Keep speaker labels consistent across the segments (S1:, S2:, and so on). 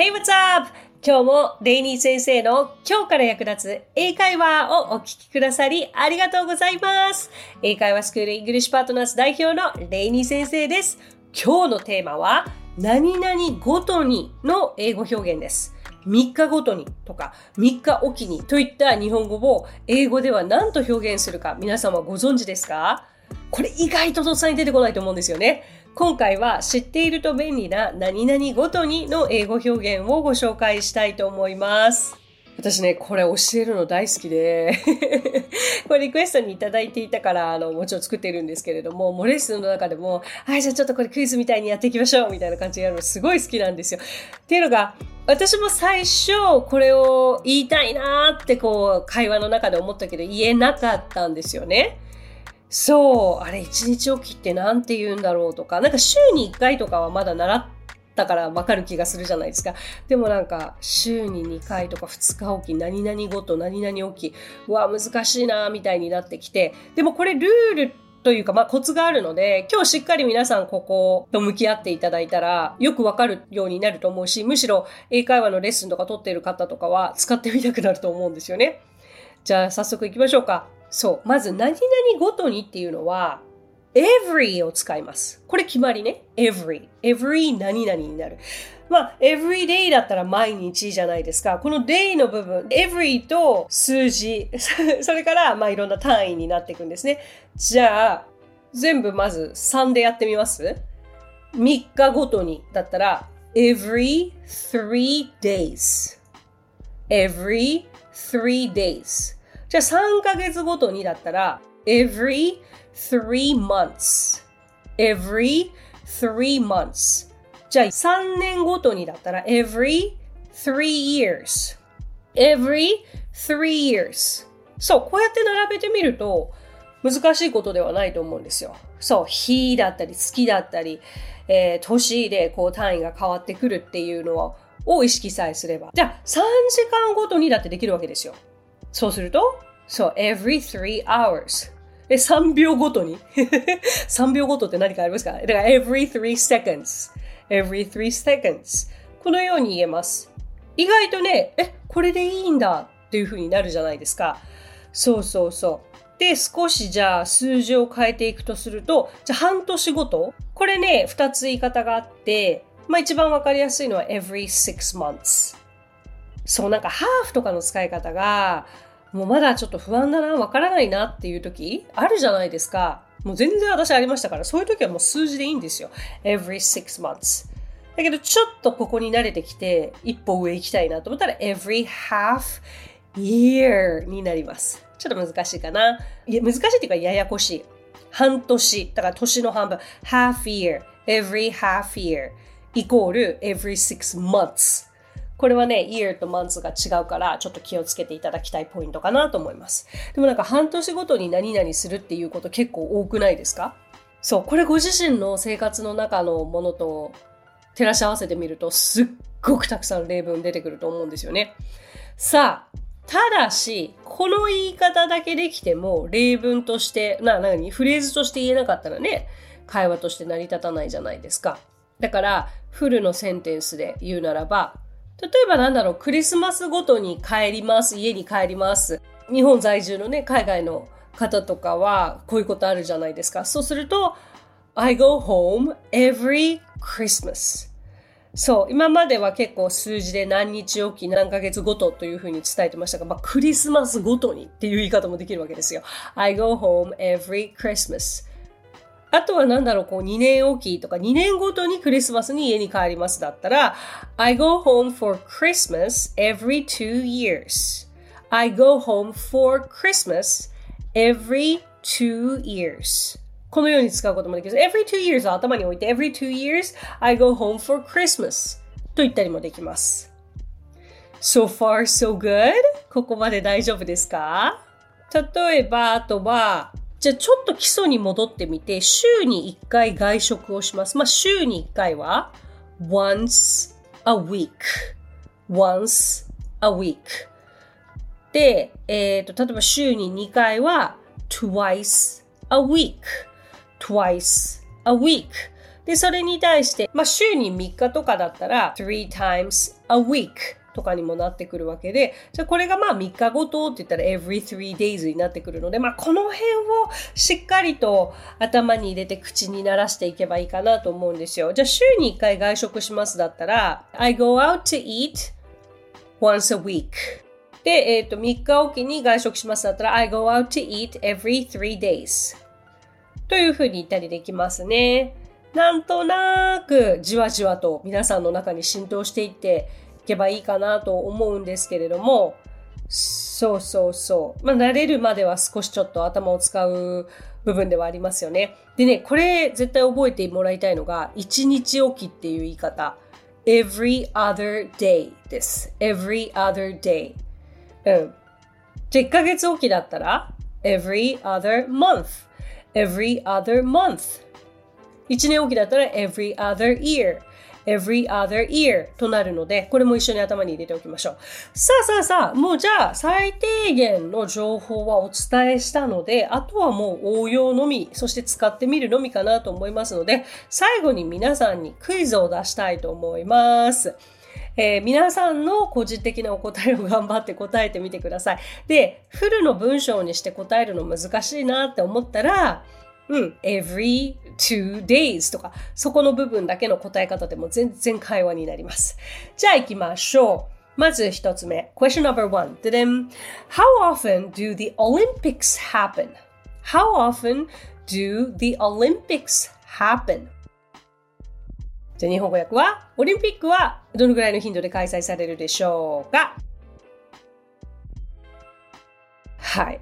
S1: Hey, what's up? 今日もレイニー先生の今日から役立つ英会話をお聞きくださりありがとうございます。英会話スクールイングリッシュパートナーズ代表のレイニー先生です。今日のテーマは何々ごとにの英語表現です。3日ごとにとか3日おきにといった日本語を英語では何と表現するか皆様ご存知ですか？これ意外ととっさに出てこないと思うんですよね。今回は知っていると便利な何々ごとにの英語表現をご紹介したいと思います。私ね、これ教えるの大好きで これリクエストにいただいていたから、あの、もちろん作ってるんですけれども、もうレッスンの中でも、はい、じゃあちょっとこれクイズみたいにやっていきましょうみたいな感じでやるのすごい好きなんですよ。っていうのが、私も最初これを言いたいなーってこう会話の中で思ったけど言えなかったんですよね。そう、あれ一日おきって何て言うんだろうとか、なんか週に1回とかはまだ習ったからわかる気がするじゃないですか。でもなんか週に2回とか2日おき、何々ごと何々おき、うわ、難しいなみたいになってきて、でもこれルールというか、まあ、コツがあるので、今日しっかり皆さんここと向き合っていただいたら、よくわかるようになると思うし、むしろ英会話のレッスンとか取っている方とかは使ってみたくなると思うんですよね。じゃあ早速行きましょうか。そう。まず、何々ごとにっていうのは、every を使います。これ決まりね。every。every 何々になる。まあ、every day だったら毎日じゃないですか。この day の部分、every と数字、それから、まあ、いろんな単位になっていくんですね。じゃあ、全部まず3でやってみます ?3 日ごとにだったら、every three days。every three days。じゃあ3ヶ月ごとにだったら、every three months. every three months. じゃあ3年ごとにだったら、every three years. every three years. そう、こうやって並べてみると、難しいことではないと思うんですよ。そう、日だったり、月だったり、えー、年でこう単位が変わってくるっていうのを意識さえすれば。じゃあ、3時間ごとにだってできるわけですよ。そうすると、そう、every three hours。え、3秒ごとに ?3 秒ごとって何かありますか？だから every three seconds。every three seconds。このように言えます。意外とね、え、これでいいんだっていう風になるじゃないですか。そうそうそう。で、少しじゃあ数字を変えていくとすると、じゃあ半年ごと？これね、2つ言い方があって、まあ一番わかりやすいのは every six months。そう、なんかハーフとかの使い方が、もうまだちょっと不安だな、わからないなっていう時あるじゃないですか。もう全然私ありましたから、そういう時はもう数字でいいんですよ。every six months。だけどちょっとここに慣れてきて、一歩上行きたいなと思ったら every half year になります。ちょっと難しいかな。いや難しいっていうかややこしい。半年。だから年の半分。half year. every half year イコール every six months これはね、year と months が違うから、ちょっと気をつけていただきたいポイントかなと思います。でもなんか半年ごとに何々するっていうこと結構多くないですか？そう、これご自身の生活の中のものと照らし合わせてみると、すっごくたくさん例文出てくると思うんですよね。さあ、ただし、この言い方だけできても、例文として、な、なに、フレーズとして言えなかったらね、会話として成り立たないじゃないですか。だから、フルのセンテンスで言うならば、例えばなんだろう、クリスマスごとに帰ります、家に帰ります。日本在住のね、海外の方とかは、こういうことあるじゃないですか。そうすると、I go home every Christmas. そう、今までは結構数字で何日おき何ヶ月ごとというふうに伝えてましたが、まあ、クリスマスごとにっていう言い方もできるわけですよ。I go home every Christmas. あとはなんだろう、こう2年おきとか2年ごとにクリスマスに家に帰りますだったら I go home for Christmas every two years. I go home for Christmas every two years. このように使うこともできます。every two years を頭に置いて every two years I go home for Christmas と言ったりもできます。So far so good? ここまで大丈夫ですか例えば、あとは、じゃあちょっと基礎に戻ってみて、週に1回外食をします。まあ週に1回は once a week. once a week. で、えっ、ー、と、例えば週に2回は twice a week. twice a week. で、それに対して、まあ、週に3日とかだったら、three times a week とかにもなってくるわけで、じゃあこれがまあ3日ごとって言ったら every three days になってくるので、まあこの辺をしっかりと頭に入れて口に鳴らしていけばいいかなと思うんですよ。じゃあ週に1回外食しますだったら、I go out to eat once a week. で、えっ、ー、と、3日おきに外食しますだったら、I go out to eat every three days. というふうに言ったりできますね。なんとなくじわじわと皆さんの中に浸透していってけばいいかなと思うんですけれども、そうそうそう。まあ、慣れるまでは少しちょっと頭を使う部分ではありますよね。でね、これ絶対覚えてもらいたいのが、一日おきっていう言い方。every other day です。every other day。うん。じゃ1ヶ月おきだったら every other month。every other month。1年おきだったら every other year。Every other year となるので、これも一緒に頭に入れておきましょう。さあさあさあ、もうじゃあ最低限の情報はお伝えしたので、あとはもう応用のみ、そして使ってみるのみかなと思いますので、最後に皆さんにクイズを出したいと思います。えー、皆さんの個人的なお答えを頑張って答えてみてください。で、フルの文章にして答えるの難しいなって思ったら、うん、every two days とか、そこの部分だけの答え方でも全然会話になります。じゃあ行きましょう。まず一つ目。Question number one. How often do the Olympics happen? How often do the Olympics happen? じゃあ日本語訳は、オリンピックはどのぐらいの頻度で開催されるでしょうかはい。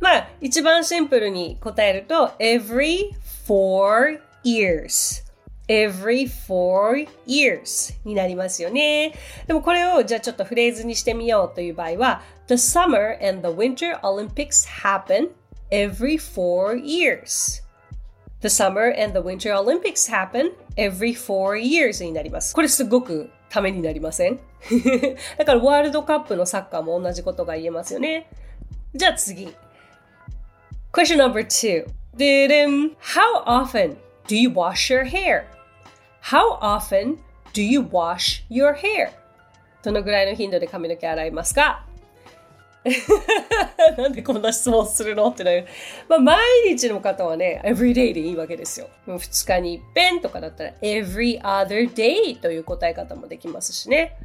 S1: まあ、一番シンプルに答えると、every four years。every four years になりますよね。でもこれをじゃあちょっとフレーズにしてみようという場合は、The summer and the winter Olympics happen every four years. The summer and the winter Olympics happen every four years になります。これすごくためになりませんだからワールドカップのサッカーも同じことが言えますよね。じゃあ次。Question number two.How often do you wash your hair? How often do you wash your hair? どのぐらいの頻度で髪の毛洗いますかなんでこんな質問するのってなる。まあ、毎日の方はね、everyday でいいわけですよ。2日に一遍とかだったら every other day という答え方もできますしね。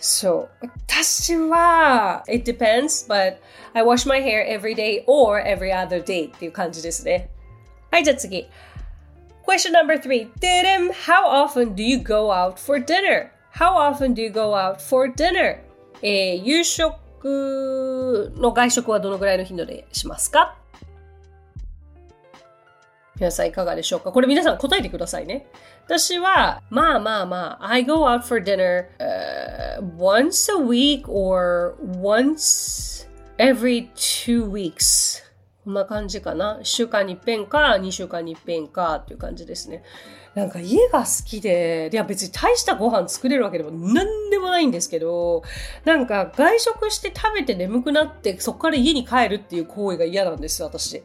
S1: そう。私は、it depends, but I wash my hair every day or every other day っていう感じですね。はい、じゃあ次。Question number three. Didem, how often do you go out for dinner? How often do you go out for dinner? えー、夕食の外食はどのぐらいの頻度でしますか？皆さんいかがでしょうか？これ皆さん答えてくださいね。私は、まあまあまあ、I go out for dinner、uh, once a week or once every two weeks. こんな感じかな。1週間に一遍か、2週間に一遍かっていう感じですね。なんか家が好きで、いや別に大したご飯作れるわけでも何でもないんですけど、なんか外食して食べて眠くなってそこから家に帰るっていう行為が嫌なんです私。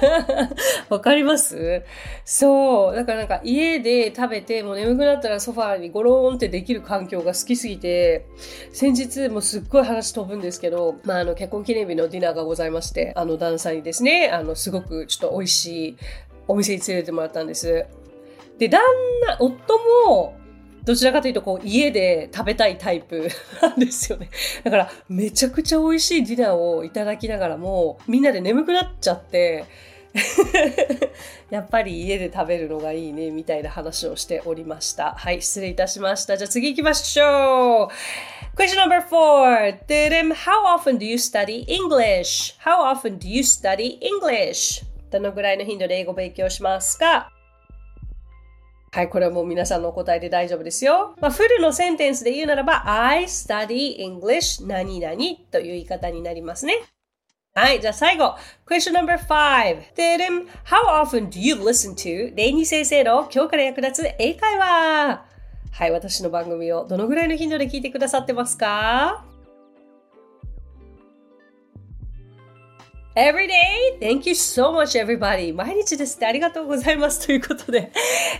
S1: わかります？そう。だからなんか家で食べてもう眠くなったらソファーにゴローンってできる環境が好きすぎて、先日もうすっごい話飛ぶんですけど、まああの結婚記念日のディナーがございまして、あの旦那さんにですね、あのすごくちょっと美味しいお店に連れてもらったんです。で、旦那、夫も、どちらかというと、こう、家で食べたいタイプ なんですよね。だから、めちゃくちゃ美味しいディナーをいただきながらも、みんなで眠くなっちゃって、やっぱり家で食べるのがいいね、みたいな話をしておりました。はい、失礼いたしました。じゃあ次行きましょう。Question number four. How often do you study English? How often do you study English? どのぐらいの頻度で英語勉強しますか？はい、これはもう皆さんのお答えで大丈夫ですよ。まあ、フルのセンテンスで言うならば、I study English 何々という言い方になりますね。はい、じゃあ最後。Question number five. How often do you listen to レイニー先生の今日から役立つ英会話はい、私の番組をどのぐらいの頻度で聞いてくださってますか？Every day. Thank you so much, everybody. 毎日ですってありがとうございます。ということで、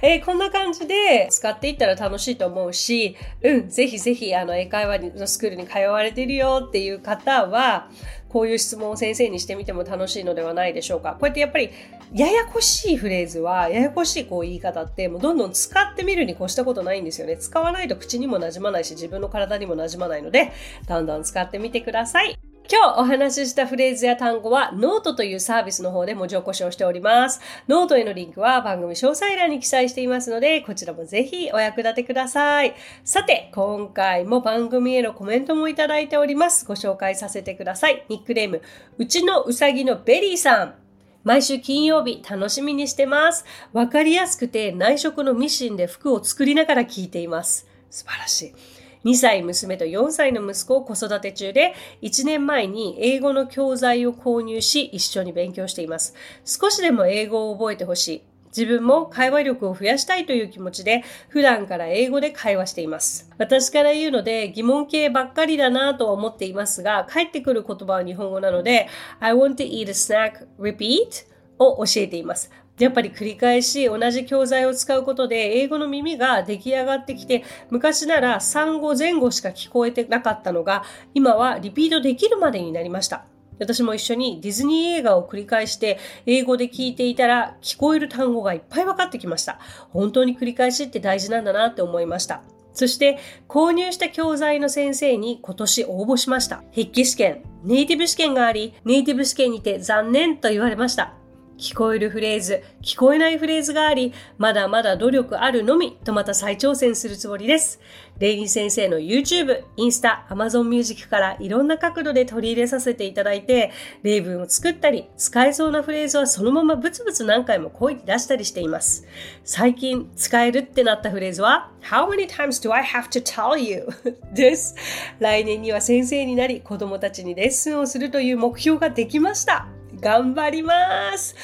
S1: えー、こんな感じで使っていったら楽しいと思うし、うん、ぜひぜひ、あの、英会話のスクールに通われてるよっていう方は、こういう質問を先生にしてみても楽しいのではないでしょうか。こうやってやっぱり、ややこしいフレーズは、ややこしいこう言い方って、もうどんどん使ってみるに越したことないんですよね。使わないと口にも馴染まないし、自分の体にも馴染まないので、どんどん使ってみてください。今日お話ししたフレーズや単語はノートというサービスの方で文字起こしをしております。ノートへのリンクは番組詳細欄に記載していますので、こちらもぜひお役立てください。さて、今回も番組へのコメントもいただいております。ご紹介させてください。ニックネーム、うちのうさぎのベリーさん。毎週金曜日楽しみにしてます。わかりやすくて内職のミシンで服を作りながら聞いています。素晴らしい。2歳娘と4歳の息子を子育て中で、1年前に英語の教材を購入し、一緒に勉強しています。少しでも英語を覚えてほしい。自分も会話力を増やしたいという気持ちで普段から英語で会話しています。私から言うので疑問形ばっかりだなとは思っていますが、返ってくる言葉は日本語なので I want to eat a snack, repeat を教えています。やっぱり繰り返し同じ教材を使うことで英語の耳が出来上がってきて昔なら産後前後しか聞こえてなかったのが今はリピートできるまでになりました。私も一緒にディズニー映画を繰り返して英語で聞いていたら聞こえる単語がいっぱい分かってきました。本当に繰り返しって大事なんだなって思いました。そして購入した教材の先生に今年応募しました。筆記試験、ネイティブ試験があり、ネイティブ試験にて残念と言われました。聞こえるフレーズ、聞こえないフレーズがあり、まだまだ努力あるのみとまた再挑戦するつもりです。レイニー先生の YouTube、インスタ、Amazon Music からいろんな角度で取り入れさせていただいて、例文を作ったり、使えそうなフレーズはそのままブツブツ何回も声に出したりしています。最近使えるってなったフレーズは、How many times do I have to tell you? です。来年には先生になり、子供たちにレッスンをするという目標ができました。頑張ります。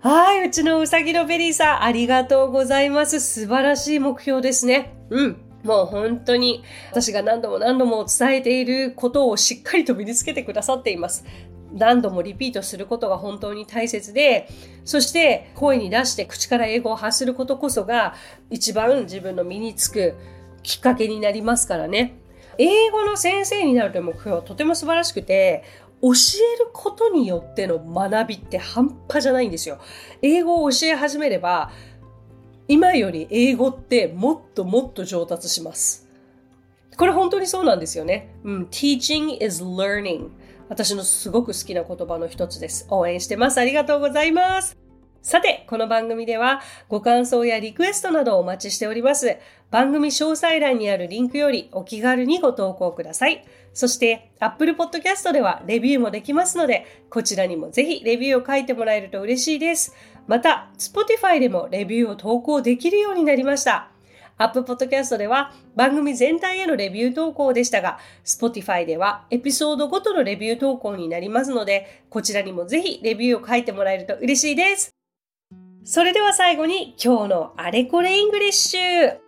S1: はい、うちのうさぎのベリーさん、ありがとうございます。素晴らしい目標ですね。うん。もう本当に私が何度も何度も伝えていることをしっかりと身につけてくださっています。何度もリピートすることが本当に大切で、そして声に出して口から英語を発することこそが一番自分の身につくきっかけになりますからね。英語の先生になるという目標はとても素晴らしくて、教えることによっての学びって半端じゃないんですよ。英語を教え始めれば、今より英語ってもっともっと上達します。これ本当にそうなんですよね。うん、teaching is learning。私のすごく好きな言葉の一つです。応援してます。ありがとうございます。さて、この番組ではご感想やリクエストなどをお待ちしております。番組詳細欄にあるリンクよりお気軽にご投稿ください。そして Apple Podcast ではレビューもできますので、こちらにもぜひレビューを書いてもらえると嬉しいです。また、Spotify でもレビューを投稿できるようになりました。アップポッドキャストでは番組全体へのレビュー投稿でしたが、Spotify ではエピソードごとのレビュー投稿になりますので、こちらにもぜひレビューを書いてもらえると嬉しいです。それでは最後に今日のあれこれイングリッシュ。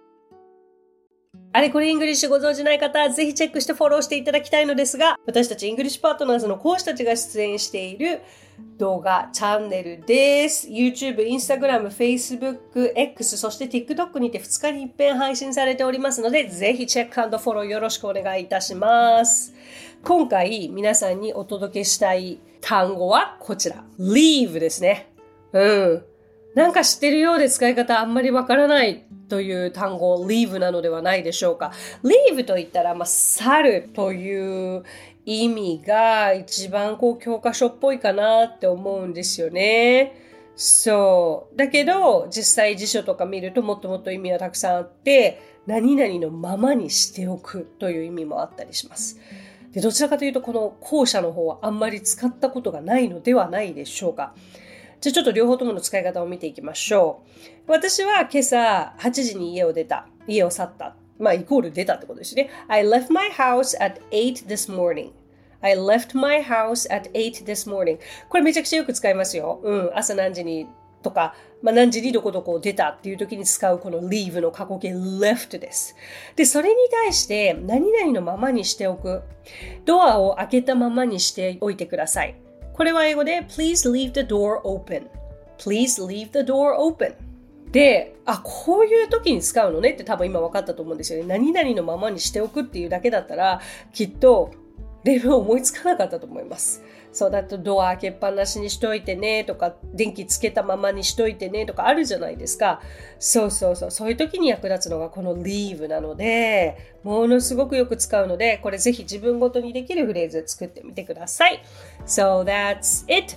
S1: あれこれイングリッシュご存知ない方、ぜひチェックしてフォローしていただきたいのですが、私たちイングリッシュパートナーズの講師たちが出演している動画チャンネルです。YouTube、Instagram、Facebook、X、そして TikTok にて2日に一遍配信されておりますので、ぜひチェックフォローよろしくお願いいたします。今回皆さんにお届けしたい単語はこちら。leave ですね。うん。なんか知ってるようで使い方あんまりわからないという単語、leave なのではないでしょうか。leave と言ったら、まあ、去るという意味が一番こう教科書っぽいかなって思うんですよね。そう。だけど、実際辞書とか見るともっともっと意味はたくさんあって、何々のままにしておくという意味もあったりします。でどちらかというと、この後者の方はあんまり使ったことがないのではないでしょうか。じゃちょっと両方ともの使い方を見ていきましょう。私は今朝8時に家を出た。家を去った。まあ、イコール出たってことですね。I left my house at 8 this morning. I left my house at 8 this morning. これめちゃくちゃよく使いますよ。うん。朝何時にとか、まあ、何時にどこどこ出たっていう時に使うこの leave の過去形 left です。で、それに対して何々のままにしておく。ドアを開けたままにしておいてください。これは英語で Please leave the door open. Please leave the door open. で、あ、こういう時に使うのねって多分今分かったと思うんですよね。何々のままにしておくっていうだけだったら、きっと例文思いつかなかったと思います。そうだとドア開けっぱなしにしといてねとか電気つけたままにしといてねとかあるじゃないですか。そうそうそう。そういう時に役立つのがこの leave なのでものすごくよく使うのでこれぜひ自分ごとにできるフレーズ作ってみてください。So that's it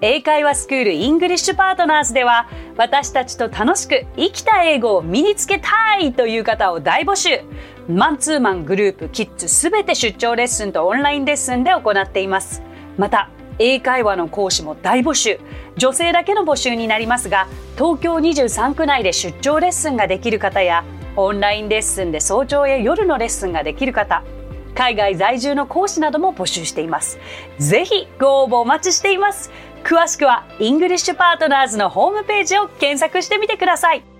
S2: 英会話スクールイングリッシュパートナーズでは私たちと楽しく生きた英語を身につけたいという方を大募集マンツーマングループキッズすべて出張レッスンとオンラインレッスンで行っていますまた英会話の講師も大募集女性だけの募集になりますが東京23区内で出張レッスンができる方やオンラインレッスンで早朝や夜のレッスンができる方海外在住の講師なども募集しています。ぜひご応募お待ちしています。詳しくはイングリッシュパートナーズのホームページを検索してみてください。